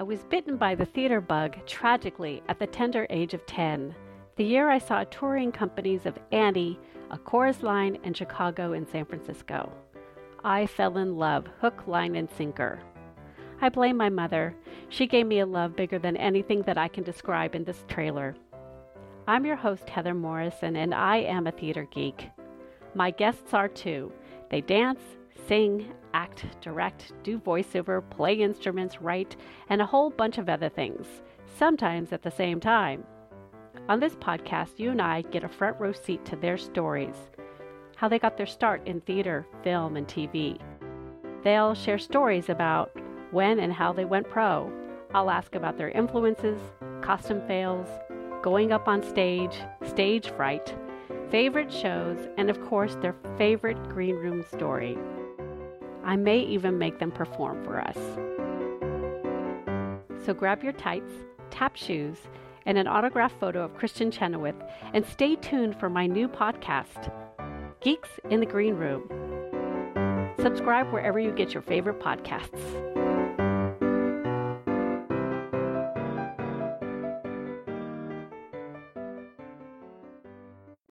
I was bitten by the theater bug tragically at the tender age of 10, the year I saw touring companies of Annie, A Chorus Line, and Chicago and San Francisco. I fell in love, hook, line, and sinker. I blame my mother. She gave me a love bigger than anything that I can describe in this trailer. I'm your host, Heather Morrison, and I am a theater geek. My guests are too. They dance, sing, act, direct, do voiceover, play instruments, write, and a whole bunch of other things, sometimes at the same time. On this podcast, you and I get a front row seat to their stories, how they got their start in theater, film, and TV. They'll share stories about when and how they went pro. I'll ask about their influences, costume fails, going up on stage, stage fright, favorite shows, and of course, their favorite green room story. I may even make them perform for us. So grab your tights, tap shoes, and an autographed photo of Kristin Chenoweth, and stay tuned for my new podcast, Geeks in the Green Room. Subscribe wherever you get your favorite podcasts.